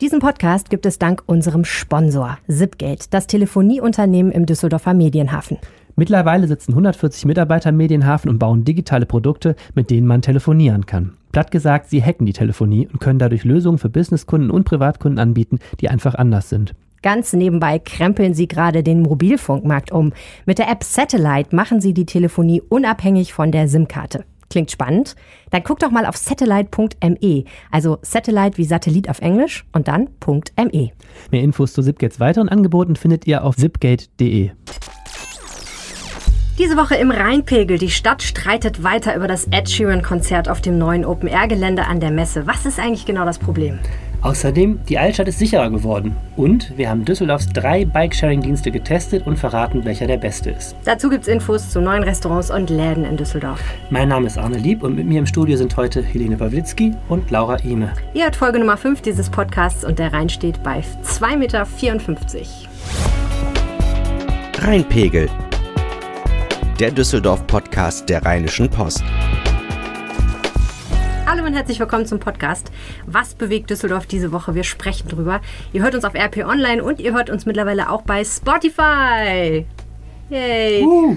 Diesen Podcast gibt es dank unserem Sponsor Zipgate, das Telefonieunternehmen im Düsseldorfer Medienhafen. Mittlerweile sitzen 140 Mitarbeiter im Medienhafen und bauen digitale Produkte, mit denen man telefonieren kann. Platt gesagt, sie hacken die Telefonie und können dadurch Lösungen für Businesskunden und Privatkunden anbieten, die einfach anders sind. Ganz nebenbei krempeln sie gerade den Mobilfunkmarkt um. Mit der App Satellite machen sie die Telefonie unabhängig von der SIM-Karte. Klingt spannend? Dann guck doch mal auf satellite.me, also Satellite wie Satellit auf Englisch und dann .me. Mehr Infos zu Zipgates weiteren Angeboten findet ihr auf zipgate.de. Diese Woche im Rheinpegel. Die Stadt streitet weiter über das Ed Sheeran-Konzert auf dem neuen Open-Air-Gelände an der Messe. Was ist eigentlich genau das Problem? Außerdem, die Altstadt ist sicherer geworden. Und wir haben Düsseldorfs drei Bikesharing-Dienste getestet und verraten, welcher der beste ist. Dazu gibt es Infos zu neuen Restaurants und Läden in Düsseldorf. Mein Name ist Arne Lieb und mit mir im Studio sind heute Helene Pawlitzki und Laura Ime. Ihr hört Folge Nummer 5 dieses Podcasts und der Rhein steht bei 2,54 Meter. Rheinpegel. Der Düsseldorf-Podcast der Rheinischen Post. Hallo und herzlich willkommen zum Podcast. Was bewegt Düsseldorf diese Woche? Wir sprechen drüber. Ihr hört uns auf RP Online und ihr hört uns mittlerweile auch bei Spotify. Yay! Uh.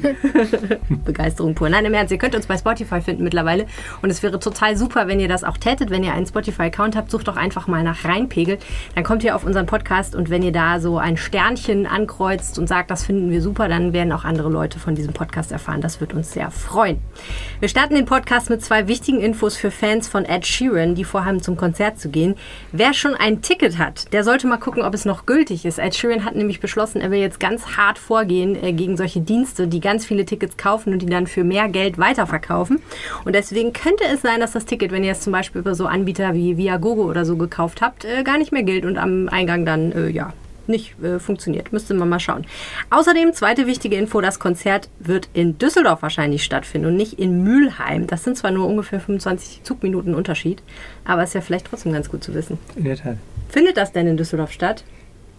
Begeisterung pur. Nein, im Ernst, ihr könnt uns bei Spotify finden mittlerweile. Und es wäre total super, wenn ihr das auch tätet. Wenn ihr einen Spotify-Account habt, sucht doch einfach mal nach Reinpegel. Dann kommt ihr auf unseren Podcast und wenn ihr da so ein Sternchen ankreuzt und sagt, das finden wir super, dann werden auch andere Leute von diesem Podcast erfahren. Das wird uns sehr freuen. Wir starten den Podcast mit zwei wichtigen Infos für Fans von Ed Sheeran, die vorhaben, zum Konzert zu gehen. Wer schon ein Ticket hat, der sollte mal gucken, ob es noch gültig ist. Ed Sheeran hat nämlich beschlossen, er will jetzt ganz hart vorgehen äh, gegen solche Dienste, die ganz viele Tickets kaufen und die dann für mehr Geld weiterverkaufen. Und deswegen könnte es sein, dass das Ticket, wenn ihr es zum Beispiel über so Anbieter wie Viagogo oder so gekauft habt, äh, gar nicht mehr gilt und am Eingang dann, äh, ja, nicht äh, funktioniert. Müsste man mal schauen. Außerdem, zweite wichtige Info, das Konzert wird in Düsseldorf wahrscheinlich stattfinden und nicht in Mülheim. Das sind zwar nur ungefähr 25 Zugminuten Unterschied, aber ist ja vielleicht trotzdem ganz gut zu wissen. In der Tat. Findet das denn in Düsseldorf statt?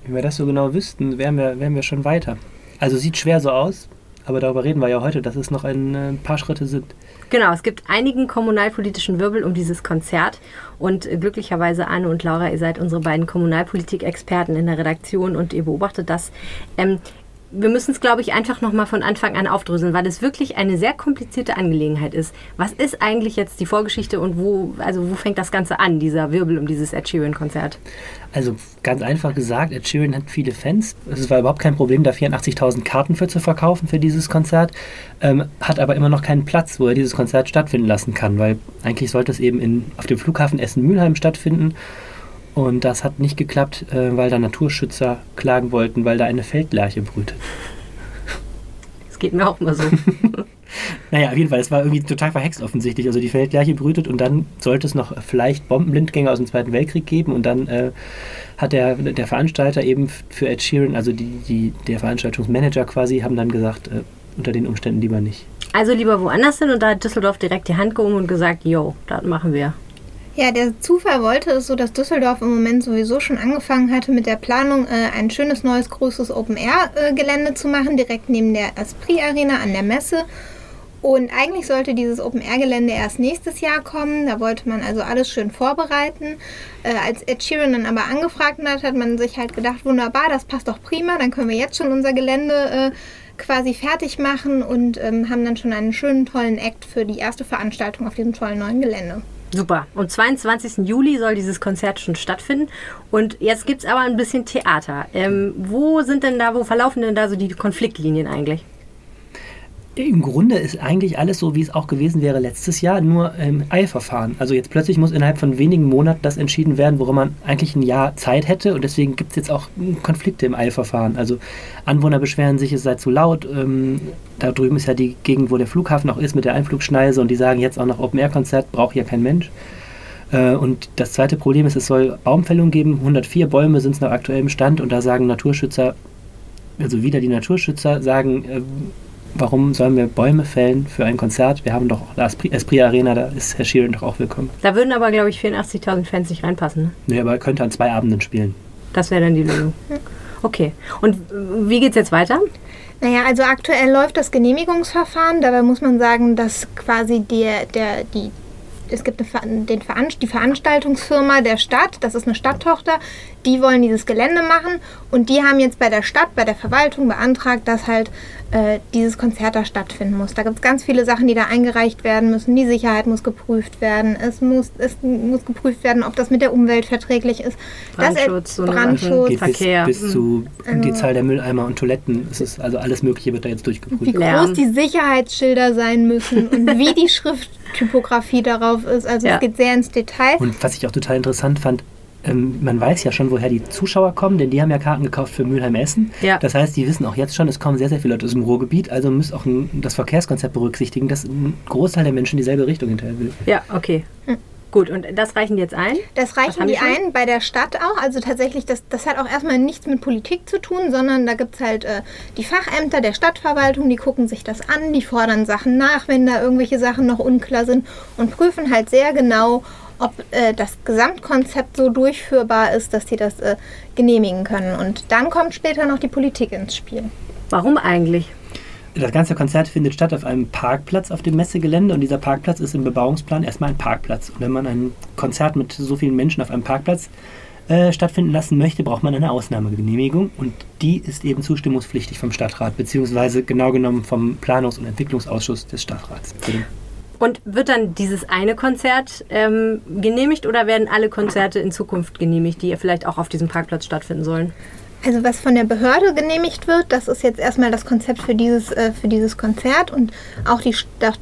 Wenn wir das so genau wüssten, wären wir, wären wir schon weiter. Also sieht schwer so aus, aber darüber reden wir ja heute, dass es noch ein, äh, paar Schritte sind. Genau, es gibt einigen kommunalpolitischen Wirbel um dieses Konzert und äh, glücklicherweise Anne und Laura, ihr seid unsere beiden Kommunalpolitik-Experten in der Redaktion und ihr beobachtet das. Ähm, wir müssen es, glaube ich, einfach nochmal von Anfang an aufdröseln, weil es wirklich eine sehr komplizierte Angelegenheit ist. Was ist eigentlich jetzt die Vorgeschichte und wo, also wo fängt das Ganze an, dieser Wirbel um dieses Ed Sheeran-Konzert? Also ganz einfach gesagt, Ed Sheeran hat viele Fans. Es war überhaupt kein Problem, da 84.000 Karten für zu verkaufen für dieses Konzert, ähm, hat aber immer noch keinen Platz, wo er dieses Konzert stattfinden lassen kann, weil eigentlich sollte es eben in, auf dem Flughafen Essen-Mülheim stattfinden. Und das hat nicht geklappt, äh, weil da Naturschützer klagen wollten, weil da eine Feldlerche brütet. Das geht mir auch mal so. naja, auf jeden Fall, es war irgendwie total verhext offensichtlich. Also die Feldlerche brütet und dann sollte es noch vielleicht Bombenblindgänger aus dem Zweiten Weltkrieg geben und dann äh, hat der, der Veranstalter eben für Ed Sheeran, also die, die, der Veranstaltungsmanager quasi, haben dann gesagt, äh, unter den Umständen lieber nicht. Also lieber woanders hin und da hat Düsseldorf direkt die Hand gehoben und gesagt, yo, das machen wir. Ja, der Zufall wollte es so, dass Düsseldorf im Moment sowieso schon angefangen hatte mit der Planung, äh, ein schönes neues großes Open-Air-Gelände zu machen, direkt neben der Esprit Arena an der Messe. Und eigentlich sollte dieses Open-Air-Gelände erst nächstes Jahr kommen. Da wollte man also alles schön vorbereiten. Äh, als Ed Sheeran dann aber angefragt hat, hat man sich halt gedacht, wunderbar, das passt doch prima, dann können wir jetzt schon unser Gelände äh, quasi fertig machen und ähm, haben dann schon einen schönen, tollen Act für die erste Veranstaltung auf diesem tollen neuen Gelände. Super. Und 22. Juli soll dieses Konzert schon stattfinden. Und jetzt gibt es aber ein bisschen Theater. Ähm, wo sind denn da, wo verlaufen denn da so die Konfliktlinien eigentlich? Im Grunde ist eigentlich alles so, wie es auch gewesen wäre letztes Jahr, nur im Eilverfahren. Also jetzt plötzlich muss innerhalb von wenigen Monaten das entschieden werden, worum man eigentlich ein Jahr Zeit hätte. Und deswegen gibt es jetzt auch Konflikte im Eilverfahren. Also Anwohner beschweren sich, es sei zu laut. Ähm, da drüben ist ja die Gegend, wo der Flughafen auch ist, mit der Einflugschneise. Und die sagen jetzt auch noch Open-Air-Konzert, braucht hier kein Mensch. Äh, und das zweite Problem ist, es soll Baumfällung geben. 104 Bäume sind es nach aktuellem Stand. Und da sagen Naturschützer, also wieder die Naturschützer, sagen, äh, warum sollen wir Bäume fällen für ein Konzert? Wir haben doch das Esprit Arena, da ist Herr Sheeran doch auch willkommen. Da würden aber, glaube ich, 84.000 Fans nicht reinpassen. Ne? Nee, aber er könnte an zwei Abenden spielen. Das wäre dann die Lösung. Okay. Und wie geht es jetzt weiter? Naja, also aktuell läuft das Genehmigungsverfahren. Dabei muss man sagen, dass quasi der, der, die es gibt eine, den Veranst die Veranstaltungsfirma der Stadt, das ist eine Stadttochter, die wollen dieses Gelände machen und die haben jetzt bei der Stadt, bei der Verwaltung beantragt, dass halt äh, dieses Konzert da stattfinden muss. Da gibt es ganz viele Sachen, die da eingereicht werden müssen. Die Sicherheit muss geprüft werden. Es muss, es muss geprüft werden, ob das mit der Umwelt verträglich ist. Brandschutz, das, Brandschutz Geht Verkehr. Bis, bis zu Mhm. die Zahl der Mülleimer und Toiletten. Es ist also alles Mögliche wird da jetzt wie durchgeprüft. Lärm. groß die Sicherheitsschilder sein müssen und wie die Schrifttypografie darauf ist. Also Ja. es geht sehr ins Detail. Und was ich auch total interessant fand, ähm, man weiß ja schon, woher die Zuschauer kommen, denn die haben ja Karten gekauft für Mülheim Essen. Ja. Das heißt, die wissen auch jetzt schon, es kommen sehr, sehr viele Leute aus dem Ruhrgebiet, also muss auch ein, das Verkehrskonzept berücksichtigen, dass ein Großteil der Menschen dieselbe Richtung hinterher will. Ja, okay. Gut, und das reichen die jetzt ein? Das reichen die ein bei der Stadt auch. Also tatsächlich, das, das hat auch erstmal nichts mit Politik zu tun, sondern da gibt es halt äh, die Fachämter der Stadtverwaltung, die gucken sich das an, die fordern Sachen nach, wenn da irgendwelche Sachen noch unklar sind und prüfen halt sehr genau, ob äh, das Gesamtkonzept so durchführbar ist, dass die das äh, genehmigen können. Und dann kommt später noch die Politik ins Spiel. Warum eigentlich? Das ganze Konzert findet statt auf einem Parkplatz auf dem Messegelände und dieser Parkplatz ist im Bebauungsplan erstmal ein Parkplatz. Und wenn man ein Konzert mit so vielen Menschen auf einem Parkplatz äh, stattfinden lassen möchte, braucht man eine Ausnahmegenehmigung und die ist eben zustimmungspflichtig vom Stadtrat, beziehungsweise genau genommen vom Planungs- und Entwicklungsausschuss des Stadtrats. Und wird dann dieses eine Konzert ähm, genehmigt oder werden alle Konzerte in Zukunft genehmigt, die vielleicht auch auf diesem Parkplatz stattfinden sollen? Also was von der Behörde genehmigt wird, das ist jetzt erstmal das Konzept für dieses, äh, für dieses Konzert und auch die,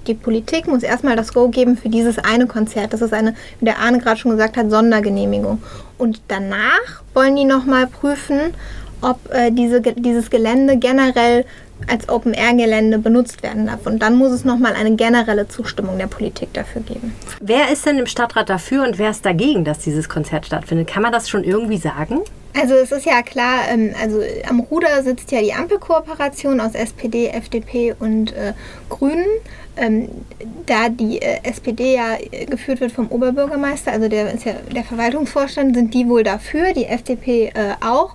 die Politik muss erstmal das Go geben für dieses eine Konzert. Das ist eine, wie der Arne gerade schon gesagt hat, Sondergenehmigung. Und danach wollen die nochmal prüfen, ob äh, diese, dieses Gelände generell als Open-Air-Gelände benutzt werden darf. Und dann muss es nochmal eine generelle Zustimmung der Politik dafür geben. Wer ist denn im Stadtrat dafür und wer ist dagegen, dass dieses Konzert stattfindet? Kann man das schon irgendwie sagen? Also es ist ja klar, ähm, also am Ruder sitzt ja die Ampelkooperation aus SPD, FDP und äh, Grünen. Ähm, da die äh, SPD ja äh, geführt wird vom Oberbürgermeister, also der ist ja der Verwaltungsvorstand, sind die wohl dafür, die FDP äh, auch.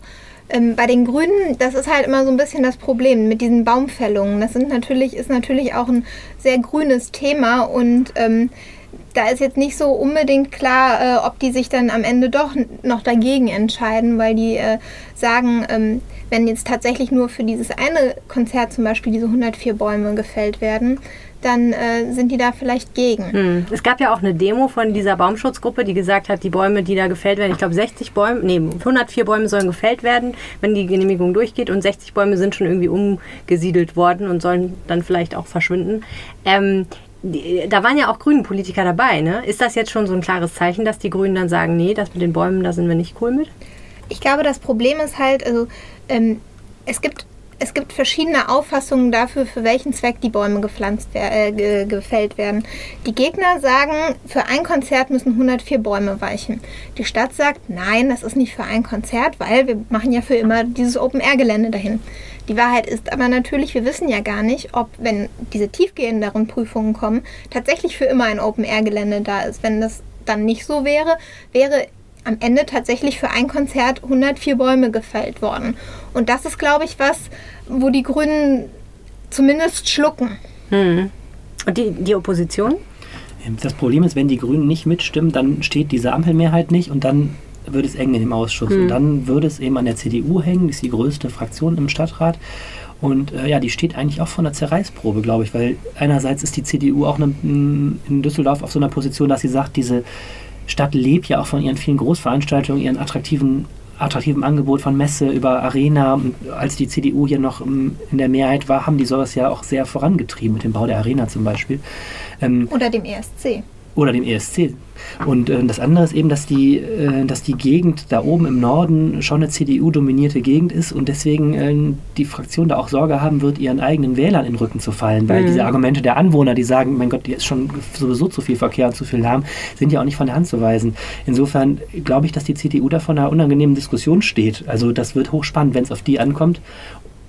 Ähm, bei den Grünen, das ist halt immer so ein bisschen das Problem mit diesen Baumfällungen. Das sind natürlich, ist natürlich auch ein sehr grünes Thema und ähm, da ist jetzt nicht so unbedingt klar, äh, ob die sich dann am Ende doch noch dagegen entscheiden, weil die äh, sagen, ähm, wenn jetzt tatsächlich nur für dieses eine Konzert zum Beispiel diese 104 Bäume gefällt werden, dann äh, sind die da vielleicht gegen. Hm. Es gab ja auch eine Demo von dieser Baumschutzgruppe, die gesagt hat, die Bäume, die da gefällt werden, ich glaube 60 Bäume, nee, 104 Bäume sollen gefällt werden, wenn die Genehmigung durchgeht und 60 Bäume sind schon irgendwie umgesiedelt worden und sollen dann vielleicht auch verschwinden. Ähm, da waren ja auch grünen Politiker dabei, ne? Ist das jetzt schon so ein klares Zeichen, dass die Grünen dann sagen, nee, das mit den Bäumen, da sind wir nicht cool mit? Ich glaube, das Problem ist halt, also ähm, es gibt es gibt verschiedene Auffassungen dafür, für welchen Zweck die Bäume gepflanzt äh, ge gefällt werden. Die Gegner sagen, für ein Konzert müssen 104 Bäume weichen. Die Stadt sagt, nein, das ist nicht für ein Konzert, weil wir machen ja für immer dieses Open-Air-Gelände dahin. Die Wahrheit ist aber natürlich, wir wissen ja gar nicht, ob, wenn diese tiefgehenderen Prüfungen kommen, tatsächlich für immer ein Open-Air-Gelände da ist. Wenn das dann nicht so wäre, wäre am Ende tatsächlich für ein Konzert 104 Bäume gefällt worden. Und das ist, glaube ich, was, wo die Grünen zumindest schlucken. Hm. Und die, die Opposition? Das Problem ist, wenn die Grünen nicht mitstimmen, dann steht diese Ampelmehrheit nicht und dann wird es eng in dem Ausschuss. Und dann würde es eben an der CDU hängen, die ist die größte Fraktion im Stadtrat. Und äh, ja, die steht eigentlich auch vor einer Zerreißprobe, glaube ich, weil einerseits ist die CDU auch ne, in Düsseldorf auf so einer Position, dass sie sagt, diese Stadt lebt ja auch von ihren vielen Großveranstaltungen, ihren attraktiven attraktiven Angebot von Messe über Arena. Und als die CDU hier noch ähm, in der Mehrheit war, haben die sowas ja auch sehr vorangetrieben, mit dem Bau der Arena zum Beispiel. Ähm, Oder dem ESC. Oder dem ESC. Und äh, das andere ist eben, dass die, äh, dass die Gegend da oben im Norden schon eine CDU-dominierte Gegend ist und deswegen äh, die Fraktion da auch Sorge haben wird, ihren eigenen Wählern in den Rücken zu fallen. Weil Mhm. diese Argumente der Anwohner, die sagen, mein Gott, hier ist schon sowieso zu viel Verkehr und zu viel Lärm, sind ja auch nicht von der Hand zu weisen. Insofern glaube ich, dass die CDU da vor einer unangenehmen Diskussion steht. Also das wird hochspannend, wenn es auf die ankommt.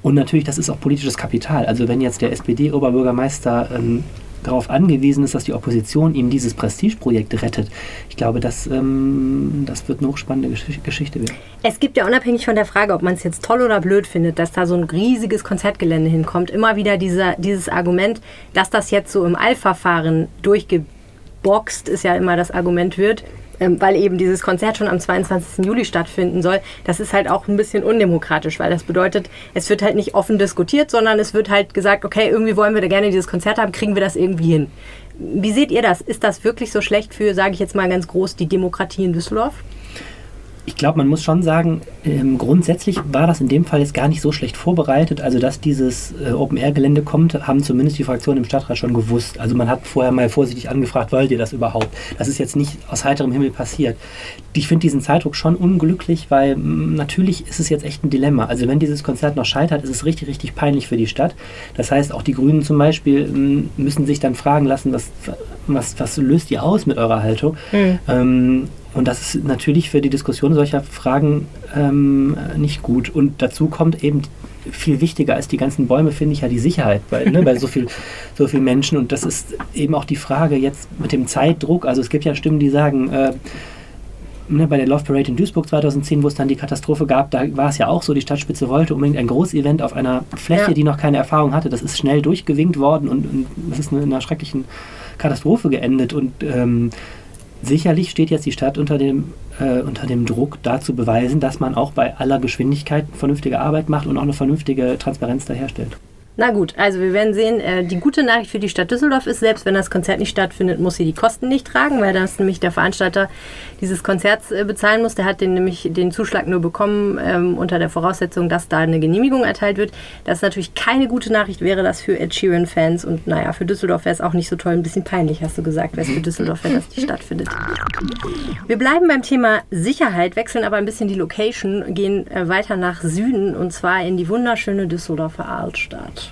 Und natürlich, das ist auch politisches Kapital. Also wenn jetzt der SPD-Oberbürgermeister ähm, darauf angewiesen ist, dass die Opposition ihm dieses Prestigeprojekt rettet, ich glaube, das, ähm, das wird eine hochspannende Gesch Geschichte werden. Es gibt ja unabhängig von der Frage, ob man es jetzt toll oder blöd findet, dass da so ein riesiges Konzertgelände hinkommt, immer wieder dieser, dieses Argument, dass das jetzt so im Eilverfahren durchgeboxt geboxt, ist ja immer das Argument wird, ähm, weil eben dieses Konzert schon am 22. Juli stattfinden soll. Das ist halt auch ein bisschen undemokratisch, weil das bedeutet, es wird halt nicht offen diskutiert, sondern es wird halt gesagt, okay, irgendwie wollen wir da gerne dieses Konzert haben, kriegen wir das irgendwie hin. Wie seht ihr das? Ist das wirklich so schlecht für, sage ich jetzt mal ganz groß, die Demokratie in Düsseldorf? Ich glaube, man muss schon sagen, ähm, grundsätzlich war das in dem Fall jetzt gar nicht so schlecht vorbereitet. Also, dass dieses äh, Open-Air-Gelände kommt, haben zumindest die Fraktionen im Stadtrat schon gewusst. Also, man hat vorher mal vorsichtig angefragt, wollt ihr das überhaupt? Das ist jetzt nicht aus heiterem Himmel passiert. Ich finde diesen Zeitdruck schon unglücklich, weil mh, natürlich ist es jetzt echt ein Dilemma. Also, wenn dieses Konzert noch scheitert, ist es richtig, richtig peinlich für die Stadt. Das heißt, auch die Grünen zum Beispiel mh, müssen sich dann fragen lassen, was, was, was löst ihr aus mit eurer Haltung? Mhm. Ähm, und das ist natürlich für die Diskussion solcher Fragen ähm, nicht gut. Und dazu kommt eben viel wichtiger als die ganzen Bäume, finde ich ja die Sicherheit bei, ne, bei so, viel, so vielen Menschen. Und das ist eben auch die Frage jetzt mit dem Zeitdruck. Also es gibt ja Stimmen, die sagen, äh, ne, bei der Love Parade in Duisburg 2010, wo es dann die Katastrophe gab, da war es ja auch so, die Stadtspitze wollte unbedingt ein Großevent auf einer Fläche, ja. die noch keine Erfahrung hatte. Das ist schnell durchgewinkt worden und, das ist in einer schrecklichen Katastrophe geendet. Und ähm, Sicherlich steht jetzt die Stadt unter dem, äh, unter dem Druck, da zu beweisen, dass man auch bei aller Geschwindigkeit vernünftige Arbeit macht und auch eine vernünftige Transparenz daherstellt. Na gut, also wir werden sehen, äh, die gute Nachricht für die Stadt Düsseldorf ist, selbst wenn das Konzert nicht stattfindet, muss sie die Kosten nicht tragen, weil das nämlich der Veranstalter dieses Konzerts äh, bezahlen muss. Der hat den nämlich den Zuschlag nur bekommen ähm, unter der Voraussetzung, dass da eine Genehmigung erteilt wird. Das ist natürlich keine gute Nachricht, wäre das für Ed Sheeran-Fans und naja, für Düsseldorf wäre es auch nicht so toll, ein bisschen peinlich, hast du gesagt, wäre es für Düsseldorf, wenn das nicht stattfindet. Wir bleiben beim Thema Sicherheit, wechseln aber ein bisschen die Location, gehen äh, weiter nach Süden und zwar in die wunderschöne Düsseldorfer Altstadt.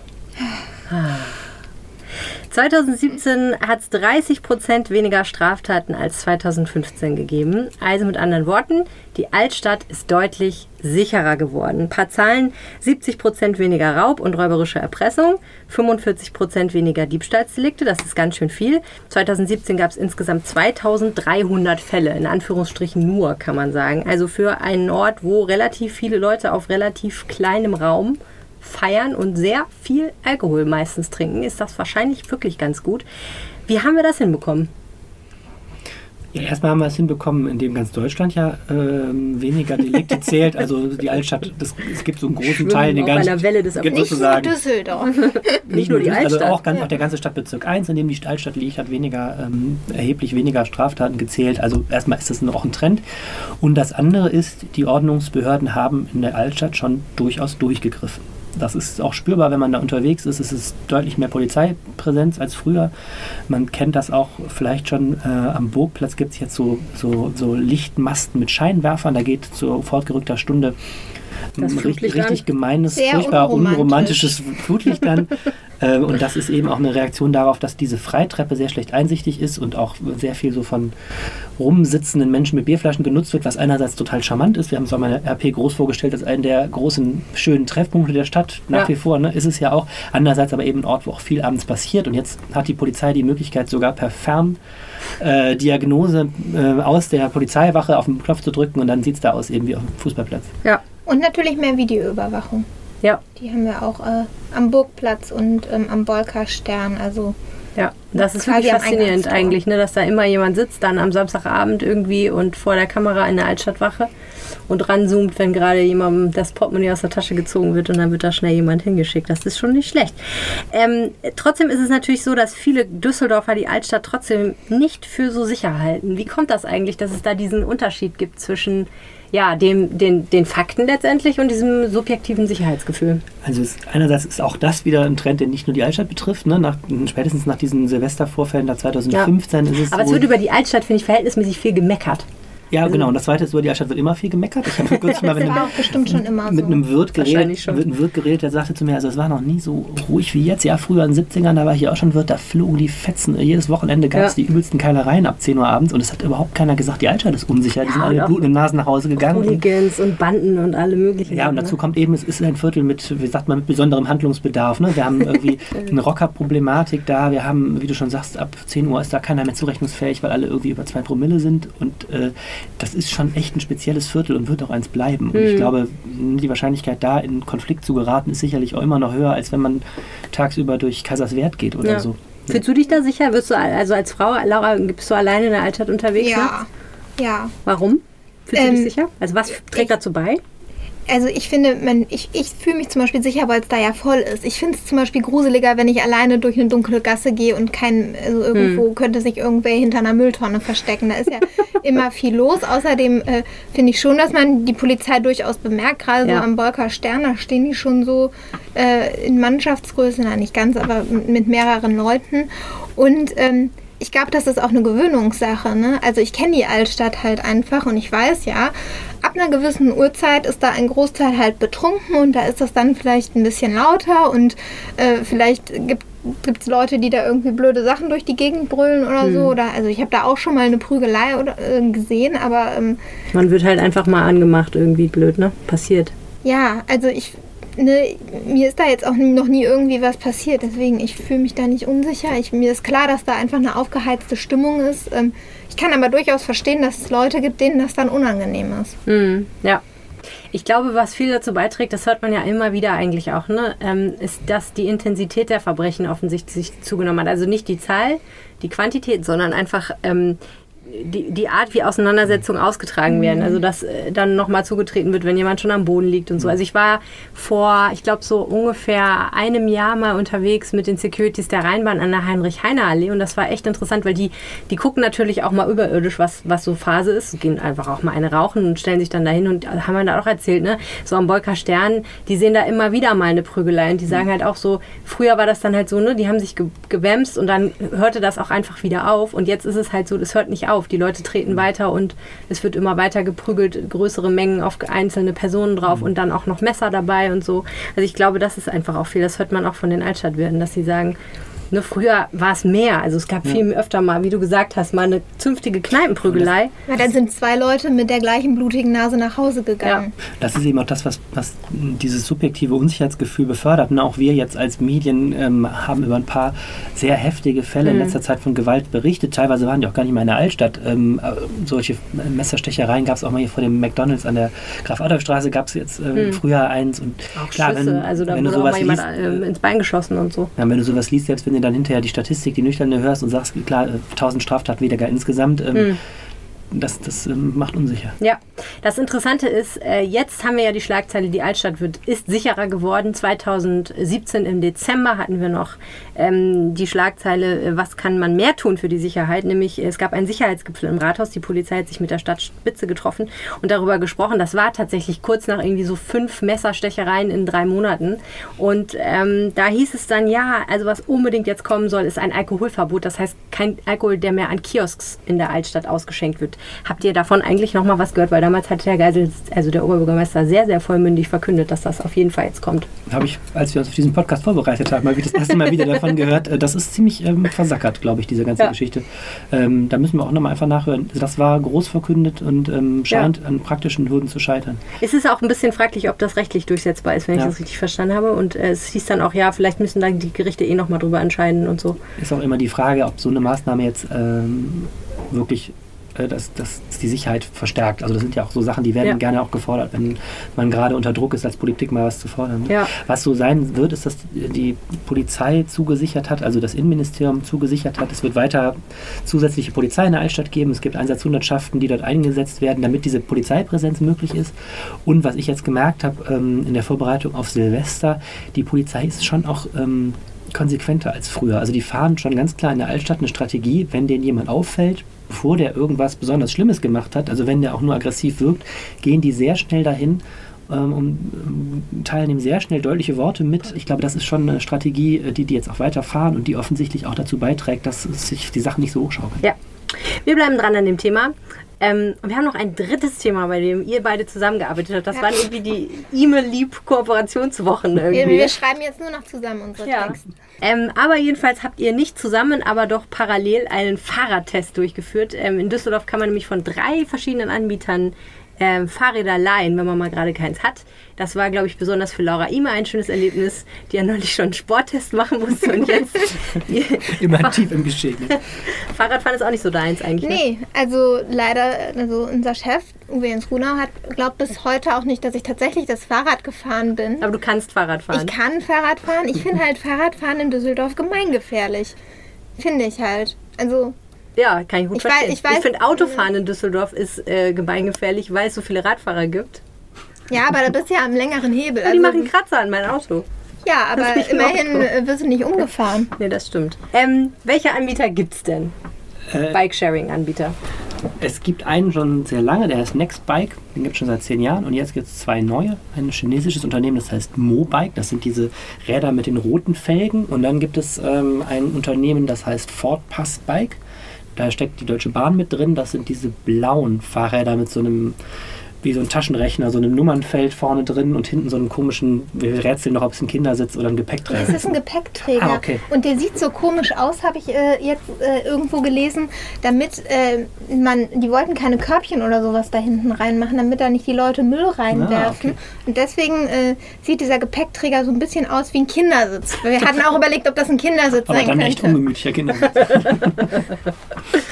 2017 hat es 30 Prozent weniger Straftaten als 2015 gegeben. Also mit anderen Worten, die Altstadt ist deutlich sicherer geworden. Ein paar Zahlen: 70 Prozent weniger Raub und räuberische Erpressung, 45 Prozent weniger Diebstahlsdelikte, das ist ganz schön viel. 2017 gab es insgesamt 2300 Fälle, in Anführungsstrichen nur, kann man sagen. Also für einen Ort, wo relativ viele Leute auf relativ kleinem Raum feiern und sehr viel Alkohol meistens trinken, ist das wahrscheinlich wirklich ganz gut. Wie haben wir das hinbekommen? Ja, erstmal haben wir es hinbekommen, indem ganz Deutschland ja äh, weniger Delikte zählt. Also die Altstadt, das, es gibt so einen großen Schwimmen Teil, den ganzen. Welle des gibt sozusagen. Nicht nur Düsseldorf. nicht nur die also Altstadt. Also auch ganz, ja. auch der ganze Stadtbezirk 1, in dem die Altstadt liegt, hat weniger, ähm, erheblich weniger Straftaten gezählt. Also erstmal ist das auch ein Trend. Und das andere ist, die Ordnungsbehörden haben in der Altstadt schon durchaus durchgegriffen. Das ist auch spürbar, wenn man da unterwegs ist. Es ist deutlich mehr Polizeipräsenz als früher. Man kennt das auch vielleicht schon äh, am Burgplatz gibt es jetzt so, so, so Lichtmasten mit Scheinwerfern. Da geht zu fortgerückter Stunde richtig, richtig gemeines, furchtbar unromantisches Flutlicht an. äh, und das ist eben auch eine Reaktion darauf, dass diese Freitreppe sehr schlecht einsichtig ist und auch sehr viel so von rumsitzenden Menschen mit Bierflaschen genutzt wird, was einerseits total charmant ist. Wir haben es auch mal RP groß vorgestellt als einen der großen, schönen Treffpunkte der Stadt. Nach ja. wie vor ne, ist es ja auch. Andererseits aber eben ein Ort, wo auch viel abends passiert. Und jetzt hat die Polizei die Möglichkeit, sogar per Ferndiagnose äh, aus der Polizeiwache auf den Knopf zu drücken und dann sieht es da aus eben wie auf dem Fußballplatz. Ja, und natürlich mehr Videoüberwachung. Ja. Die haben wir auch äh, am Burgplatz und ähm, am Bolka-Stern. Also ja, das ist wirklich faszinierend eigentlich, ne, dass da immer jemand sitzt, dann am Samstagabend irgendwie und vor der Kamera in der Altstadtwache und ranzoomt, wenn gerade jemandem das Portemonnaie aus der Tasche gezogen wird und dann wird da schnell jemand hingeschickt. Das ist schon nicht schlecht. Ähm, trotzdem ist es natürlich so, dass viele Düsseldorfer die Altstadt trotzdem nicht für so sicher halten. Wie kommt das eigentlich, dass es da diesen Unterschied gibt zwischen ja, dem, den, den Fakten letztendlich und diesem subjektiven Sicherheitsgefühl. Also es, einerseits ist auch das wieder ein Trend, der nicht nur die Altstadt betrifft. Ne? Nach, spätestens nach diesen Silvestervorfällen da 2015 ja. ist es. Aber es wird über die Altstadt, finde ich, verhältnismäßig viel gemeckert. Ja, also, genau. Und das Zweite ist, über die Altstadt wird immer viel gemeckert. Ich habe kürzlich mal mit, einem, bestimmt schon immer mit so. einem Wirt geredet, mit einem Wirt geredet, der sagte zu mir, also es war noch nie so ruhig wie jetzt. Ja, früher in den 70ern, da war ich auch schon Wirt, da flogen die Fetzen. Jedes Wochenende gab es ja. die übelsten Keilereien ab 10 Uhr abends und es hat überhaupt keiner gesagt, die Altstadt ist unsicher. Die ja, sind alle mit blutenden Nasen nach Hause gegangen. Hooligans und Banden und alle möglichen. Ja, und dazu ne? kommt eben, es ist ein Viertel mit, wie sagt man, mit besonderem Handlungsbedarf. Ne? Wir haben irgendwie eine Rockerproblematik da. Wir haben, wie du schon sagst, ab 10 Uhr ist da keiner mehr zurechnungsfähig, weil alle irgendwie über zwei Promille sind. Und äh, das ist schon echt ein spezielles Viertel und wird auch eins bleiben. Und mhm. ich glaube, die Wahrscheinlichkeit da in Konflikt zu geraten ist sicherlich auch immer noch höher, als wenn man tagsüber durch Kaiserswerth geht oder ja. so. Fühlst du dich da sicher? Wirst du also als Frau, Laura, bist du alleine in der Altstadt unterwegs? Ne? Ja, ja. Warum? Fühlst du dich Ähm, sicher? Also was trägt ich- dazu bei? Also ich finde, man, ich, ich fühle mich zum Beispiel sicher, weil es da ja voll ist. Ich finde es zum Beispiel gruseliger, wenn ich alleine durch eine dunkle Gasse gehe und kein, also irgendwo könnte sich irgendwer hinter einer Mülltonne verstecken. Da ist ja immer viel los. Außerdem äh, finde ich schon, dass man die Polizei durchaus bemerkt. Gerade Ja. so am Bolker Stern, da stehen die schon so äh, in Mannschaftsgröße, nein, nicht ganz, aber mit mehreren Leuten. Und ähm, ich glaube, das ist auch eine Gewöhnungssache. Ne? Also ich kenne die Altstadt halt einfach und ich weiß ja, ab einer gewissen Uhrzeit ist da ein Großteil halt betrunken und da ist das dann vielleicht ein bisschen lauter und äh, vielleicht gibt es Leute, die da irgendwie blöde Sachen durch die Gegend brüllen oder so. Oder, also ich habe da auch schon mal eine Prügelei oder, äh, gesehen, aber ähm, Man wird halt einfach mal angemacht, irgendwie blöd, ne? Passiert. ja, also ich, ne, mir ist da jetzt auch noch nie irgendwie was passiert, deswegen ich fühle mich da nicht unsicher. Ich, mir ist klar, dass da einfach eine aufgeheizte Stimmung ist. Ähm, ich kann aber durchaus verstehen, dass es Leute gibt, denen das dann unangenehm ist. Mhm, ja. Ich glaube, was viel dazu beiträgt, das hört man ja immer wieder eigentlich auch, ne, ähm, ist, dass die Intensität der Verbrechen offensichtlich zugenommen hat. Also nicht die Zahl, die Quantität, sondern einfach ähm, die, die Art, wie Auseinandersetzungen ausgetragen werden. Also dass äh, dann nochmal zugetreten wird, wenn jemand schon am Boden liegt und so. Also ich war vor, ich glaube, so ungefähr einem Jahr mal unterwegs mit den Securities der Rheinbahn an der Heinrich-Heine-Allee und das war echt interessant, weil die, die gucken natürlich auch mal überirdisch, was, was so Phase ist, gehen einfach auch mal eine rauchen und stellen sich dann dahin und haben wir da auch erzählt, ne? So am Bolker Stern, die sehen da immer wieder mal eine Prügelei und die sagen halt auch so, früher war das dann halt so, ne, die haben sich ge gewämst und dann hörte das auch einfach wieder auf und jetzt ist es halt so, das hört nicht auf. Die Leute treten weiter und es wird immer weiter geprügelt, größere Mengen auf einzelne Personen drauf und dann auch noch Messer dabei und so. Also ich glaube, das ist einfach auch viel. Das hört man auch von den Altstadtwirten, dass sie sagen, ne, früher war es mehr. Also es gab viel öfter mal, wie du gesagt hast, mal eine zünftige Kneipenprügelei. Ja, dann sind zwei Leute mit der gleichen blutigen Nase nach Hause gegangen. Das ist eben auch das, was, was dieses subjektive Unsicherheitsgefühl befördert. Und auch wir jetzt als Medien ähm, haben über ein paar sehr heftige Fälle Mhm. in letzter Zeit von Gewalt berichtet. Teilweise waren die auch gar nicht mal in der Altstadt. Ähm, äh, solche Messerstechereien gab es auch mal hier vor dem McDonalds an der Graf-Adolf-Straße gab es jetzt ähm, früher eins. Und Mhm. Auch klar, Schüsse. wenn, also da wenn du wurde auch mal sowas jemand liest, ähm, ins Bein geschossen und so. ja, wenn du sowas liest, selbst wenn du dann hinterher die Statistik, die nüchterne hörst und sagst, klar, äh, 1000 Straftaten weniger insgesamt, ähm, Hm. Das, das ähm, macht unsicher. Ja, das Interessante ist, äh, jetzt haben wir ja die Schlagzeile, die Altstadt wird, ist sicherer geworden. 2017 im Dezember hatten wir noch ähm, die Schlagzeile, äh, was kann man mehr tun für die Sicherheit? Nämlich, äh, es gab einen Sicherheitsgipfel im Rathaus, die Polizei hat sich mit der Stadtspitze getroffen und darüber gesprochen. Das war tatsächlich kurz nach irgendwie so fünf Messerstechereien in drei Monaten. Und ähm, da hieß es dann, ja, also was unbedingt jetzt kommen soll, ist ein Alkoholverbot. Das heißt, kein Alkohol, der mehr an Kiosks in der Altstadt ausgeschenkt wird. Habt ihr davon eigentlich noch mal was gehört? Weil damals hat Herr Geisel, also der Oberbürgermeister, sehr, sehr vollmündig verkündet, dass das auf jeden Fall jetzt kommt. Habe ich, als wir uns auf diesen Podcast vorbereitet haben, mal wieder das erste Mal wieder davon gehört. Äh, Das ist ziemlich ähm, versackert, glaube ich, diese ganze Ja. Geschichte. Ähm, da müssen wir auch nochmal einfach nachhören. Das war groß verkündet und ähm, scheint an praktischen Hürden zu scheitern. Es ist auch ein bisschen fraglich, ob das rechtlich durchsetzbar ist, wenn Ja. ich das richtig verstanden habe. Und äh, es hieß dann auch, ja, vielleicht müssen dann die Gerichte eh noch mal drüber entscheiden und so. Ist auch immer die Frage, ob so eine Maßnahme jetzt ähm, wirklich äh, das, das die Sicherheit verstärkt. Also das sind ja auch so Sachen, die werden Ja. gerne auch gefordert, wenn man gerade unter Druck ist, als Politik mal was zu fordern. ne? Ja. Was so sein wird, ist, dass die Polizei zugesichert hat, also das Innenministerium zugesichert hat. Es wird weiter zusätzliche Polizei in der Altstadt geben. Es gibt Einsatzhundertschaften, die dort eingesetzt werden, damit diese Polizeipräsenz möglich ist. Und was ich jetzt gemerkt habe ähm, in der Vorbereitung auf Silvester, die Polizei ist schon auch ähm, konsequenter als früher. Also die fahren schon ganz klar in der Altstadt eine Strategie, wenn denen jemand auffällt, bevor der irgendwas besonders Schlimmes gemacht hat, also wenn der auch nur aggressiv wirkt, gehen die sehr schnell dahin ähm, und teilen ihm sehr schnell deutliche Worte mit. Ich glaube, das ist schon eine Strategie, äh, die die jetzt auch weiterfahren und die offensichtlich auch dazu beiträgt, dass sich die Sachen nicht so hochschaukeln. Ja, wir bleiben dran an dem Thema. Ähm, und wir haben noch ein drittes Thema, bei dem ihr beide zusammengearbeitet habt. Das Ja. waren irgendwie die E-Mail-Lieb-Kooperationswochen Wir, wir schreiben jetzt nur noch zusammen unsere Ja. Texte. Ähm, aber jedenfalls habt ihr nicht zusammen, aber doch parallel einen Fahrradtest durchgeführt. Ähm, in Düsseldorf kann man nämlich von drei verschiedenen Anbietern ähm, Fahrräder leihen, wenn man mal gerade keins hat. Das war, glaube ich, besonders für Laura Ima ein schönes Erlebnis, die ja neulich schon einen Sporttest machen musste und jetzt Immer tief im Geschehen. ne? Fahrradfahren ist auch nicht so deins eigentlich. Ne? Nee, also leider, also unser Chef, Uwe Jens Grunau, hat glaubt bis heute auch nicht, dass ich tatsächlich das Fahrrad gefahren bin. Aber du kannst Fahrrad fahren. Ich kann Fahrrad fahren. Ich finde halt Fahrradfahren in Düsseldorf gemeingefährlich. Finde ich halt. Also, Ja, kann ich gut Ich weiß- verstehen. ich weiß- finde, Autofahren in Düsseldorf ist äh, gemeingefährlich, weil es so viele Radfahrer gibt. ja, aber da bist du ja am längeren Hebel. Ja, die also, machen Kratzer an mein Auto. ja, aber immerhin Ordnung. äh, wirst du nicht umgefahren. Nee, das stimmt. Ähm, welche Anbieter gibt's denn? Äh, Bike-Sharing-Anbieter. Es gibt einen schon sehr lange, der heißt Nextbike, den gibt es schon seit zehn Jahren und jetzt gibt es zwei neue. Ein chinesisches Unternehmen, das heißt Mobike, das sind diese Räder mit den roten Felgen und dann gibt es ähm, ein Unternehmen, das heißt Ford Pass Bike. Da steckt die Deutsche Bahn mit drin, das sind diese blauen Fahrräder mit so einem wie so ein Taschenrechner, so einem Nummernfeld vorne drin und hinten so einen komischen, wir rätseln noch, ob es ein Kindersitz oder ein Gepäckträger Es ist ein Gepäckträger. Ah, okay. Und der sieht so komisch aus, habe ich äh, jetzt äh, irgendwo gelesen, damit äh, man, die wollten keine Körbchen oder sowas da hinten reinmachen, damit da nicht die Leute Müll reinwerfen. Ah, okay. Und deswegen äh, sieht dieser Gepäckträger so ein bisschen aus wie ein Kindersitz. Wir hatten auch überlegt, ob das ein Kindersitz Aber sein dann echt könnte. ungemütlicher Kindersitz.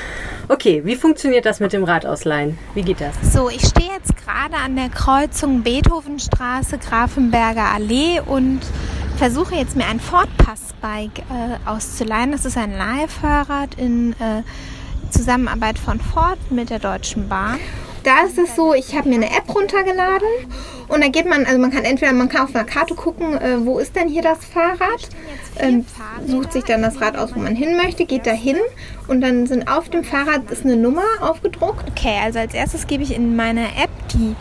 Okay, wie funktioniert das mit dem Radausleihen? Wie geht das? So, ich stehe jetzt gerade an der Kreuzung Beethovenstraße, Grafenberger Allee und versuche jetzt mir ein Ford Pass Bike äh, auszuleihen. Das ist ein Leihfahrrad in äh, Zusammenarbeit von Ford mit der Deutschen Bahn. Da ist es so, ich habe mir eine App runtergeladen und da geht man, also man kann entweder, man kann auf einer Karte gucken, äh, wo ist denn hier das Fahrrad, ähm, sucht sich dann das Rad aus, wo man hin möchte, geht da hin und dann sind auf dem Fahrrad ist eine Nummer aufgedruckt. Okay, also als erstes gebe ich in meiner App die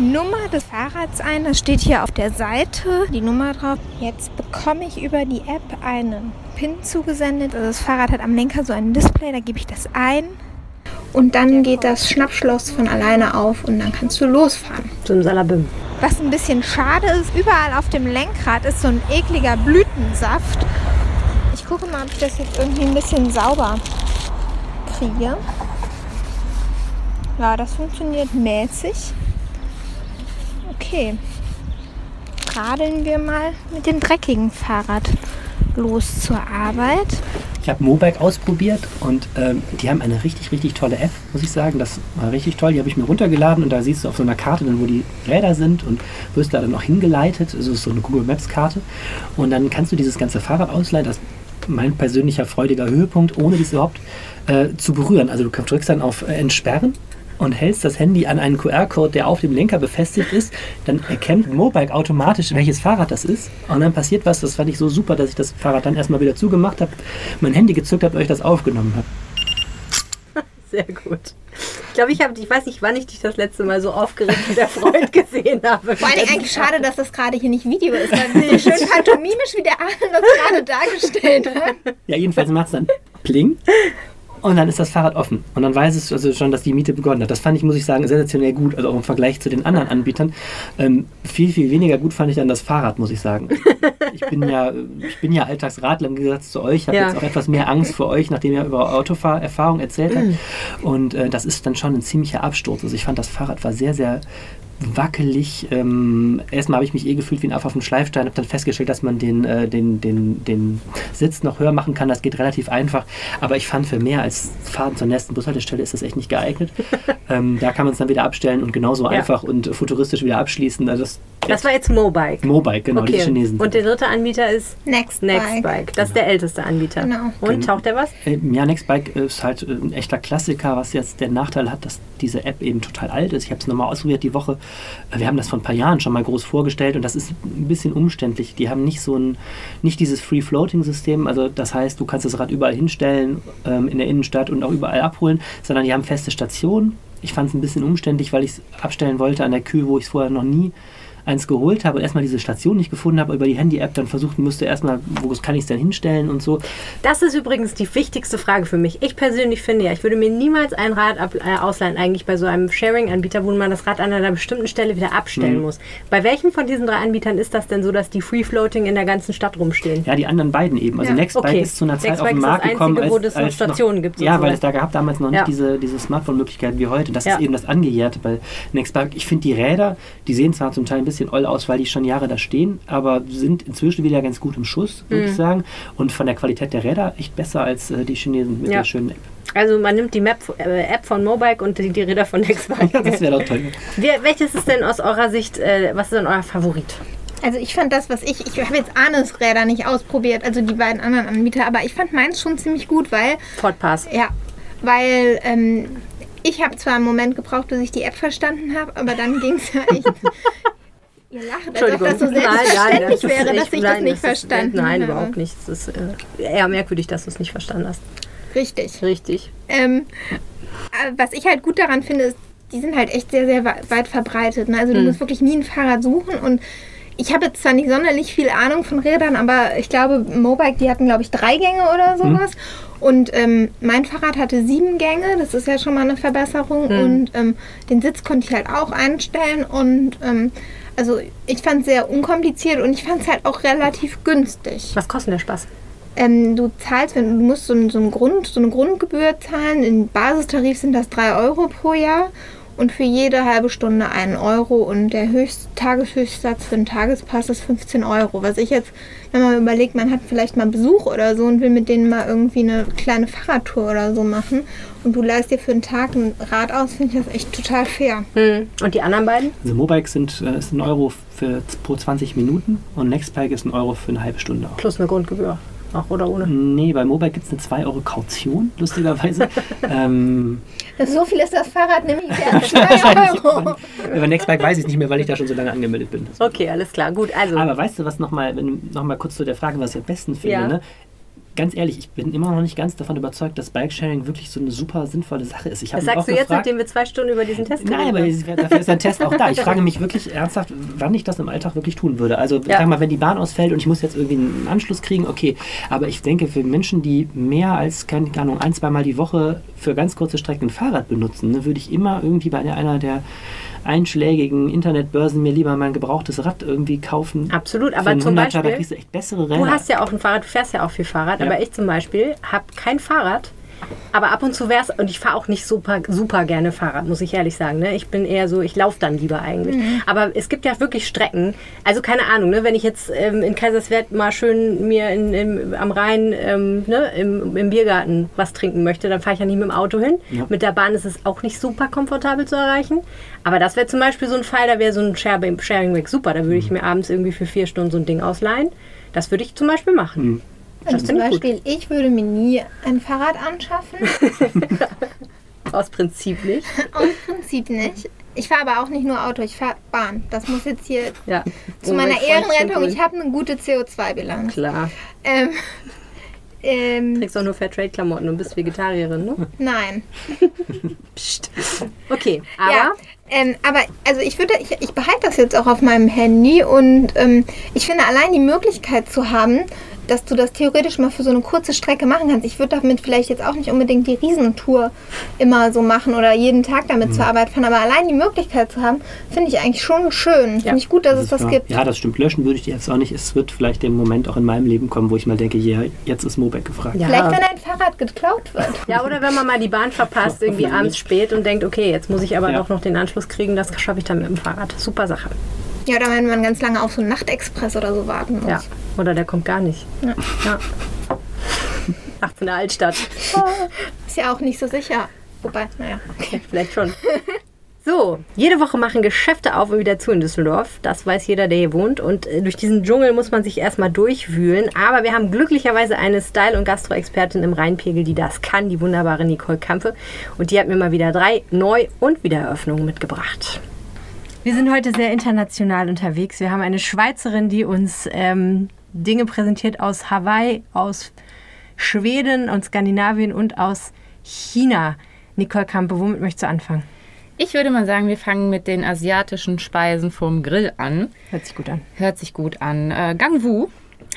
Nummer des Fahrrads ein. Das steht hier auf der Seite, die Nummer drauf. Jetzt bekomme ich über die App einen PIN zugesendet. Also das Fahrrad hat am Lenker so ein Display, da gebe ich das ein. Und dann geht das Schnappschloss von alleine auf und dann kannst du losfahren. Zum Salabim. Was ein bisschen schade ist, überall auf dem Lenkrad ist so ein ekliger Blütensaft. Ich gucke mal, ob ich das jetzt irgendwie ein bisschen sauber kriege. Ja, das funktioniert mäßig. Okay. Radeln wir mal mit dem dreckigen Fahrrad los zur Arbeit. Ich habe Mobike ausprobiert und ähm, die haben eine richtig, richtig tolle App, muss ich sagen. Das war richtig toll. Die habe ich mir runtergeladen und da siehst du auf so einer Karte dann, wo die Räder sind und wirst da dann auch hingeleitet. Also es ist so eine Google Maps Karte. Und dann kannst du dieses ganze Fahrrad ausleihen. Das ist mein persönlicher freudiger Höhepunkt, ohne dies überhaupt äh, zu berühren. Also du drückst dann auf äh, Entsperren und hältst das Handy an einen QR-Code, der auf dem Lenker befestigt ist, dann erkennt Mobike automatisch, welches Fahrrad das ist. Und dann passiert was, das fand ich so super, dass ich das Fahrrad dann erstmal wieder zugemacht habe, mein Handy gezückt habe und euch das aufgenommen habe. Sehr gut. Ich glaube, ich habe, ich weiß nicht, wann ich dich das letzte Mal so aufgeregt und erfreut gesehen habe. Vor allen Dingen eigentlich schade, dass das gerade hier nicht Video ist, weil so schön pantomimisch wie der Arne das gerade dargestellt hat. Ja, jedenfalls macht es dann Pling. Und dann ist das Fahrrad offen. Und dann weiß es also schon, dass die Miete begonnen hat. Das fand ich, muss ich sagen, sensationell gut. Also auch im Vergleich zu den anderen Anbietern. Ähm, viel, viel weniger gut fand ich dann das Fahrrad, muss ich sagen. Ich bin ja, ich bin ja Alltagsradler im Gegensatz zu euch. Ich habe Ja. jetzt auch etwas mehr Angst vor euch, nachdem ihr über Autofahrerfahrung erzählt habt. Und äh, das ist dann schon ein ziemlicher Absturz. Also ich fand, das Fahrrad war sehr, sehr wackelig. Ähm, erstmal habe ich mich eh gefühlt wie ein Affe auf dem Schleifstein, habe dann festgestellt, dass man den, äh, den, den, den Sitz noch höher machen kann. Das geht relativ einfach. Aber ich fand, für mehr als Fahren zur nächsten Bushaltestelle ist das echt nicht geeignet. ähm, da kann man es dann wieder abstellen und genauso Ja. einfach und futuristisch wieder abschließen. Also das, Das war jetzt Mobike. Mobike, genau, die okay. Chinesen. Und der dritte Anbieter ist Next, Nextbike. Das ist der älteste Anbieter. Genau. Und taucht der was? Äh, Ja, Nextbike ist halt äh, ein echter Klassiker, was jetzt der Nachteil hat, dass diese App eben total alt ist. Ich habe es nochmal ausprobiert die Woche. Wir haben das vor ein paar Jahren schon mal groß vorgestellt und das ist ein bisschen umständlich. Die haben nicht so ein, nicht dieses Free-Floating-System, also das heißt, du kannst das Rad überall hinstellen, ähm, in der Innenstadt und auch überall abholen, sondern die haben feste Stationen. Ich fand es ein bisschen umständlich, weil ich es abstellen wollte an der Kühe, wo ich es vorher noch nie eins geholt habe und erstmal diese Station nicht gefunden habe, über die Handy-App dann versuchen musste, erstmal, wo kann ich es denn hinstellen und so. Das ist übrigens die wichtigste Frage für mich. Ich persönlich finde ja, ich würde mir niemals ein Rad ab, äh, ausleihen, eigentlich bei so einem Sharing-Anbieter, wo man das Rad an einer bestimmten Stelle wieder abstellen Mhm. muss. Bei welchen von diesen drei Anbietern ist das denn so, dass die Free-Floating in der ganzen Stadt rumstehen? Ja, die anderen beiden eben. Also Ja. Nextbike Okay. ist zu einer Zeit Nextbike auf den Markt das gekommen, Einzige, wo als, das noch als Stationen gibt und Ja, so. weil es da gab damals noch Ja. nicht diese, diese Smartphone-Möglichkeiten wie heute. Das Ja. ist eben das Angejährte bei Nextbike. Ich finde die Räder, die sehen zwar zum Teil ein bisschen oll aus, weil die schon Jahre da stehen, aber sind inzwischen wieder ganz gut im Schuss, würde Mhm. ich sagen. Und von der Qualität der Räder echt besser als äh, die Chinesen mit Ja. der schönen App. Also man nimmt die Map, äh, App von Mobike und die, die Räder von Nextbike. Ja, das wäre doch toll. Wer, welches ist denn aus eurer Sicht, äh, was ist denn euer Favorit? Also ich fand das, was ich, ich habe jetzt Arnes Räder nicht ausprobiert, also die beiden anderen Anbieter, aber ich fand meins schon ziemlich gut, weil, Fortpass. ja, weil ähm, ich habe zwar einen Moment gebraucht, bis ich die App verstanden habe, aber dann ging es ja echt. Ihr lacht, als ob das so selbstverständlich das ist wäre, dass ich das nein, nicht ist- verstanden Nein, habe. überhaupt nicht. Das ist äh, eher merkwürdig, dass du es nicht verstanden hast. Richtig. Richtig. Ähm, äh, was ich halt gut daran finde, ist, die sind halt echt sehr, sehr weit verbreitet. Ne? Also du Hm. musst wirklich nie ein Fahrrad suchen und ich habe jetzt zwar nicht sonderlich viel Ahnung von Rädern, aber ich glaube, Mobike, die hatten, glaube ich, drei Gänge oder sowas. Und ähm, mein Fahrrad hatte sieben Gänge, das ist ja schon mal eine Verbesserung. Hm. Und ähm, den Sitz konnte ich halt auch einstellen. Und ähm, also ich fand es sehr unkompliziert und ich fand es halt auch relativ günstig. Was kostet der Spaß? Ähm, du zahlst, wenn du musst so, so, ein Grund, so eine Grundgebühr zahlen. Im Basistarif sind das 3 Euro pro Jahr und für jede halbe Stunde 1 Euro. Und der Höchst, Tageshöchstsatz für einen Tagespass ist 15 Euro. Was ich jetzt, wenn man überlegt, man hat vielleicht mal Besuch oder so und will mit denen mal irgendwie eine kleine Fahrradtour oder so machen und du leist dir für einen Tag ein Rad aus, finde ich das echt total fair. Hm. Und die anderen beiden? Also Mobikes sind äh, ist ein Euro für, pro 20 Minuten und Nextbike ist ein Euro für eine halbe Stunde auch. Plus eine Grundgebühr. Auch oder ohne? Nee, bei Mobike gibt es eine 2 Euro Kaution, lustigerweise. ähm, So viel ist das Fahrrad nämlich wert. 2 Euro. bei Nextbike weiß ich nicht mehr, weil ich da schon so lange angemeldet bin. Okay, alles klar. Gut, also. Aber weißt du, was nochmal, noch mal kurz zu der Frage, was ich am besten finde, Ja. ne? Ganz ehrlich, ich bin immer noch nicht ganz davon überzeugt, dass Bikesharing wirklich so eine super sinnvolle Sache ist. Ich habe das sagst auch du jetzt, gefragt, nachdem wir zwei Stunden über diesen Test Nein, aber dafür ist ein Test auch da. Ich frage mich wirklich ernsthaft, wann ich das im Alltag wirklich tun würde. Also Ja. sag mal, wenn die Bahn ausfällt und ich muss jetzt irgendwie einen Anschluss kriegen, okay. Aber ich denke, für Menschen, die mehr als, keine Ahnung, ein, zweimal die Woche für ganz kurze Strecken ein Fahrrad benutzen, ne, würde ich immer irgendwie bei einer der einschlägigen Internetbörsen mir lieber mein gebrauchtes Rad irgendwie kaufen. Absolut, aber zum 100er, da Beispiel- kriegst du echt bessere Räder. Du hast ja auch ein Fahrrad, du fährst ja auch viel Fahrrad, Ja. aber ich zum Beispiel habe kein Fahrrad. Aber ab und zu wär's, und ich fahre auch nicht super, super gerne Fahrrad, muss ich ehrlich sagen. Ne? Ich bin eher so, ich laufe dann lieber eigentlich. Aber es gibt ja wirklich Strecken, also keine Ahnung, ne? wenn ich jetzt ähm, in Kaiserswerth mal schön mir in, im, am Rhein ähm, ne? Im, im Biergarten was trinken möchte, dann fahre ich ja nicht mit dem Auto hin. Ja. Mit der Bahn ist es auch nicht super komfortabel zu erreichen. Aber das wäre zum Beispiel so ein Fall, da wäre so ein Sharing Weg super. Da würde ich mir abends irgendwie für vier Stunden so ein Ding ausleihen. Das würde ich zum Beispiel machen. Also zum ich gut. Beispiel, ich würde mir nie ein Fahrrad anschaffen. Aus Prinzip nicht. Aus Prinzip nicht. Ich fahre aber auch nicht nur Auto, ich fahre Bahn. Das muss jetzt hier Ja. zu meiner Umweltfreundlich Ehrenrettung. Ich habe eine gute CO2-Bilanz. Klar. Ähm, ähm, Trägst auch nur Fairtrade-Klamotten und bist Vegetarierin, ne? nein. Psst. Okay, aber ja, ähm, aber also ich würde, ich, ich behalte das jetzt auch auf meinem Handy und ähm, ich finde allein die Möglichkeit zu haben, dass du das theoretisch mal für so eine kurze Strecke machen kannst. Ich würde damit vielleicht jetzt auch nicht unbedingt die Riesentour immer so machen oder jeden Tag damit zur Arbeit fahren, aber allein die Möglichkeit zu haben, finde ich eigentlich schon schön. Ja. Finde ich gut, dass es das ja, gibt. Ja, das stimmt. Löschen würde ich jetzt auch nicht. Es wird vielleicht der Moment auch in meinem Leben kommen, wo ich mal denke, ja, jetzt ist Mobek gefragt. Ja. Vielleicht, wenn ein Fahrrad geklaut wird. ja, oder wenn man mal die Bahn verpasst, irgendwie abends spät und denkt, okay, jetzt muss ich aber Ja. doch noch den Anschluss kriegen, das schaffe ich dann mit dem Fahrrad. Super Sache. Ja, oder wenn man ganz lange auf so einen Nachtexpress oder so warten muss. Ja. Oder der kommt gar nicht. Ja. In der Altstadt. Ist ja auch nicht so sicher. Wobei, naja. Vielleicht schon. So, jede Woche machen Geschäfte auf und wieder zu in Düsseldorf. Das weiß jeder, der hier wohnt. Und äh, durch diesen Dschungel muss man sich erstmal durchwühlen. Aber wir haben glücklicherweise eine Style- und Gastro-Expertin im Rheinpegel, die das kann, die wunderbare Nicole Kampfe. Und die hat mir mal wieder drei Neu- und Wiedereröffnungen mitgebracht. Wir sind heute sehr international unterwegs. Wir haben eine Schweizerin, die uns ähm, Dinge präsentiert aus Hawaii, aus Schweden und Skandinavien und aus China. Nicole Kampe, womit möchtest du anfangen? Ich würde mal sagen, wir fangen mit den asiatischen Speisen vom Grill an. Hört sich gut an. Hört sich gut an. Äh, Gang Wu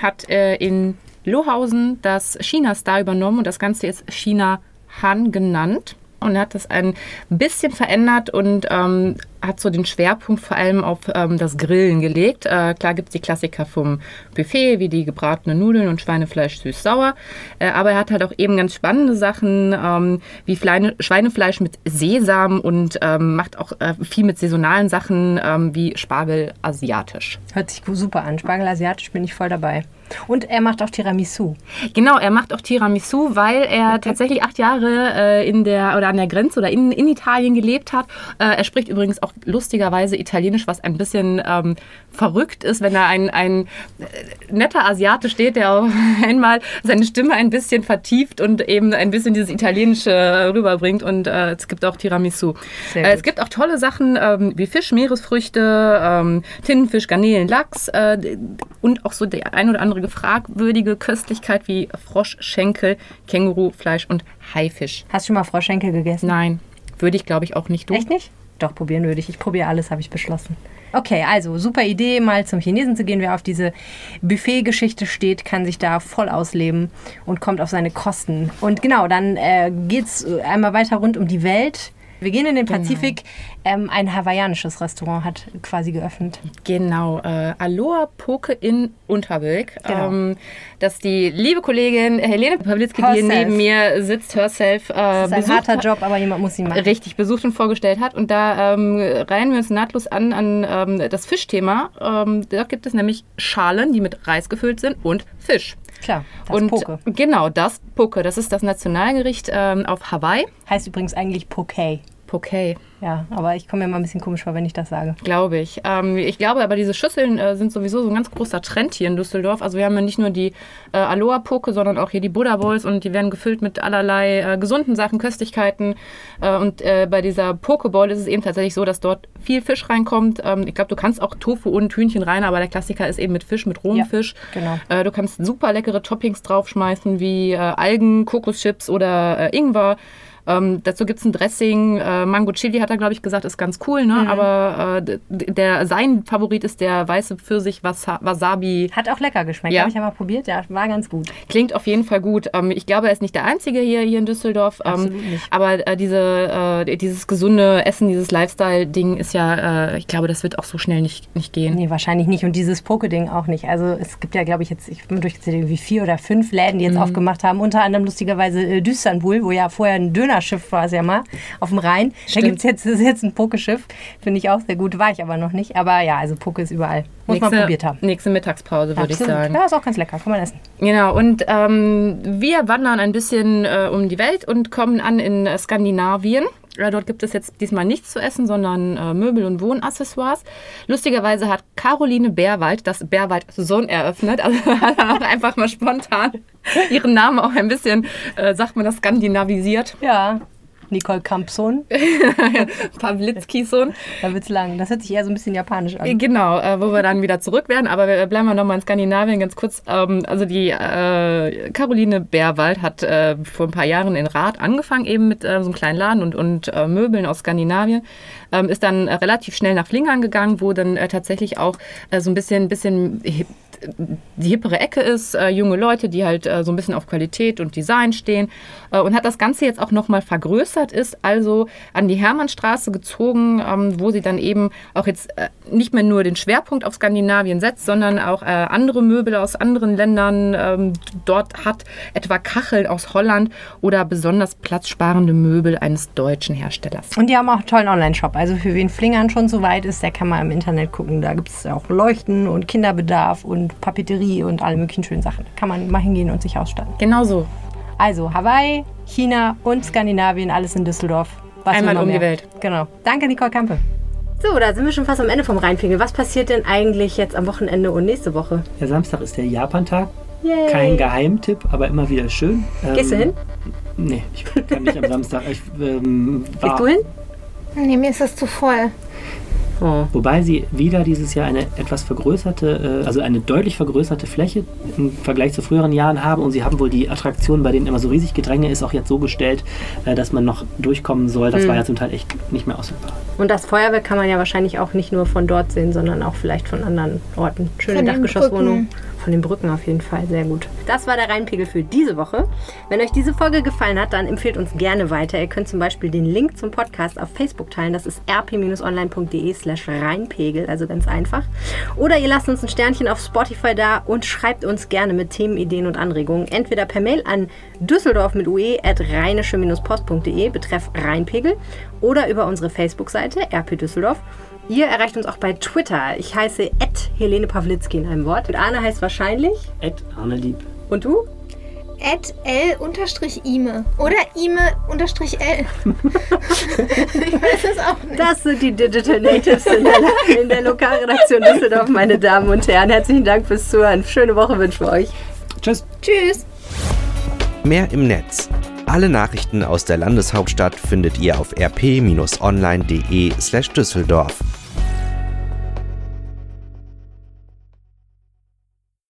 hat äh, in Lohausen das China-Star übernommen und das Ganze ist China Han genannt. Und hat das ein bisschen verändert und ähm, hat so den Schwerpunkt vor allem auf ähm, das Grillen gelegt. Äh, klar gibt es die Klassiker vom Buffet, wie die gebratenen Nudeln und Schweinefleisch süß-sauer. Äh, aber er hat halt auch eben ganz spannende Sachen, ähm, wie Fleine, Schweinefleisch mit Sesam und ähm, macht auch äh, viel mit saisonalen Sachen, ähm, wie Spargel asiatisch. Hört sich super an. Spargel asiatisch bin ich voll dabei. Und er macht auch Tiramisu. Genau, er macht auch Tiramisu, weil er tatsächlich acht Jahre äh, in der oder an der Grenze oder in, in Italien gelebt hat. Äh, er spricht übrigens auch lustigerweise Italienisch, was ein bisschen ähm, verrückt ist, wenn da ein, ein äh, netter Asiate steht, der auch einmal seine Stimme ein bisschen vertieft und eben ein bisschen dieses Italienische rüberbringt. Und äh, es gibt auch Tiramisu. Äh, es gibt auch tolle Sachen ähm, wie Fisch, Meeresfrüchte, ähm, Tintenfisch, Garnelen, Lachs äh, und auch so die ein oder andere fragwürdige Köstlichkeit wie Froschschenkel, Kängurufleisch und Haifisch. Hast du schon mal Froschschenkel gegessen? Nein, würde ich glaube ich auch nicht. Du? Echt nicht? Doch, probieren würde ich. Ich probiere alles, habe ich beschlossen. Okay, also super Idee, mal zum Chinesen zu gehen. Wer auf diese Buffet-Geschichte steht, kann sich da voll ausleben und kommt auf seine Kosten. Und genau, dann äh, geht es einmal weiter rund um die Welt. Wir gehen in den Pazifik. Ähm, ein hawaiianisches Restaurant hat quasi geöffnet. Genau, äh, Aloha Poke in Unterwilk. Genau. Ähm, dass die liebe Kollegin Helene Pawlitzki, die hier neben mir sitzt, herself, äh, Das ist ein besucht harter. Job, aber jemand muss ihn machen. richtig besucht und vorgestellt hat. Und da ähm, reihen wir uns nahtlos an an ähm, das Fischthema. Ähm, dort gibt es nämlich Schalen, die mit Reis gefüllt sind und Fisch. Klar, das und Poke. genau, das Poke, das ist das Nationalgericht ähm, auf Hawaii. Heißt übrigens eigentlich Poke. Poke, Ja, aber ich komme mir mal ein bisschen komisch vor, wenn ich das sage. glaube ich. Ähm, ich glaube aber, diese Schüsseln äh, sind sowieso so ein ganz großer Trend hier in Düsseldorf. Also wir haben ja nicht nur die äh, Aloha Poke, sondern auch hier die Buddha Bowls und die werden gefüllt mit allerlei äh, gesunden Sachen, Köstlichkeiten. Äh, und äh, bei dieser Poke Bowl ist es eben tatsächlich so, dass dort viel Fisch reinkommt. Ähm, ich glaube, du kannst auch Tofu und Hühnchen rein, aber der Klassiker ist eben mit Fisch, mit rohem Ja, Fisch. genau. Äh, du kannst super leckere Toppings draufschmeißen, wie Algen, Kokoschips oder Ingwer. Ähm, dazu gibt es ein Dressing. Äh, Mango Chili hat er, glaube ich, gesagt, ist ganz cool. Mhm. Ne? Aber äh, der, sein Favorit ist der weiße Pfirsich Wasa Wasabi. Hat auch lecker geschmeckt. Ja. Habe ich ja mal probiert. Ja, war ganz gut. Klingt auf jeden Fall gut. Ähm, ich glaube, er ist nicht der Einzige hier, hier in Düsseldorf. Ähm, Absolut nicht. Aber äh, diese, äh, dieses gesunde Essen, dieses Lifestyle-Ding ist ja, äh, ich glaube, das wird auch so schnell nicht, nicht gehen. Nee, wahrscheinlich nicht. Und dieses Poke-Ding auch nicht. Also es gibt ja, glaube ich, jetzt, ich bin durchgezählt, irgendwie vier oder fünf Läden, die jetzt aufgemacht haben. Unter anderem lustigerweise äh, Düsternbul, wo ja vorher ein Dönerschiff war, es ja mal, auf dem Rhein. Da Stimmt. gibt es jetzt, ist jetzt ein Pokeschiff. Finde ich auch sehr gut. War ich aber noch nicht. Aber ja, also Poke ist überall. Muss man probiert haben. Nächste Mittagspause, würde ich sagen. Ja, ist auch ganz lecker. Kann man essen. Genau, und ähm, wir wandern ein bisschen äh, um die Welt und kommen an in Skandinavien. Dort gibt es jetzt diesmal nichts zu essen, sondern äh, Möbel- und Wohnaccessoires. Lustigerweise hat Caroline Bärwald das Bärwald Sohn eröffnet. Also hat einfach mal spontan ihren Namen auch ein bisschen, äh, sagt man das, skandinavisiert. Ja. Nicole Kampson. Pawlitzkis Sohn. Da wird's lang. Das hört sich eher so ein bisschen japanisch an. Genau, äh, wo wir dann wieder zurück werden. Aber wir bleiben wir nochmal in Skandinavien ganz kurz. Ähm, also die äh, Caroline Bärwald hat äh, vor ein paar Jahren in Rath angefangen, eben mit äh, so einem kleinen Laden und, und äh, Möbeln aus Skandinavien. Ähm, ist dann äh, relativ schnell nach Flingern gegangen, wo dann äh, tatsächlich auch äh, so ein bisschen, bisschen die hippere Ecke ist, äh, junge Leute, die halt äh, so ein bisschen auf Qualität und Design stehen äh, und hat das Ganze jetzt auch nochmal vergrößert, ist also an die Hermannstraße gezogen, ähm, wo sie dann eben auch jetzt äh, nicht mehr nur den Schwerpunkt auf Skandinavien setzt, sondern auch äh, andere Möbel aus anderen Ländern ähm, dort hat, etwa Kacheln aus Holland oder besonders platzsparende Möbel eines deutschen Herstellers. Und die haben auch einen tollen Online-Shop. Also für wen Flingern schon so weit ist, der kann mal im Internet gucken. Da gibt es auch Leuchten und Kinderbedarf und Papeterie und alle möglichen schönen Sachen. Da kann man mal hingehen und sich ausstatten. Genau so. Also Hawaii, China und Skandinavien, alles in Düsseldorf. Was Einmal um die? Welt. Genau. Danke, Nicole Kampe. So, da sind wir schon fast am Ende vom Rheinpegel. Was passiert denn eigentlich jetzt am Wochenende und nächste Woche? Der Samstag ist der Japan-Tag. Yay. Kein Geheimtipp, aber immer wieder schön. Ähm, Gehst du hin? Nee, ich kann nicht am Samstag. Ich, ähm, war, Gehst du hin? Nee, mir ist das zu voll. Oh. Wobei sie wieder dieses Jahr eine etwas vergrößerte, äh, also eine deutlich vergrößerte Fläche im Vergleich zu früheren Jahren haben. Und sie haben wohl die Attraktionen, bei denen immer so riesig Gedränge ist, auch jetzt so gestellt, äh, dass man noch durchkommen soll. Das war ja zum Teil echt nicht mehr ausführbar. Und das Feuerwerk kann man ja wahrscheinlich auch nicht nur von dort sehen, sondern auch vielleicht von anderen Orten. Schöne. Brücken. Von den Brücken auf jeden Fall, sehr gut. Das war der Rheinpegel für diese Woche. Wenn euch diese Folge gefallen hat, dann empfehlt uns gerne weiter. Ihr könnt zum Beispiel den Link zum Podcast auf Facebook teilen. Das ist rp-online.de slash Rheinpegel, also ganz einfach. Oder ihr lasst uns ein Sternchen auf Spotify da und schreibt uns gerne mit Themen, Ideen und Anregungen. Entweder per Mail an düsseldorf mit ue at rheinische-post.de betreff Rheinpegel oder über unsere Facebook-Seite rp Düsseldorf. Ihr erreicht uns auch bei Twitter. Ich heiße Helene Pawlitzki in einem Wort. Und Arne heißt wahrscheinlich. Ed Arnelieb. Und du? at l-ime oder ime-l. ich weiß es auch nicht. Das sind die Digital Natives in der, in der Lokalredaktion Düsseldorf, meine Damen und Herren. Herzlichen Dank fürs Zuhören. Schöne Woche wünschen wir euch. Tschüss. Tschüss. Mehr im Netz. Alle Nachrichten aus der Landeshauptstadt findet ihr auf rp-online.de/düsseldorf.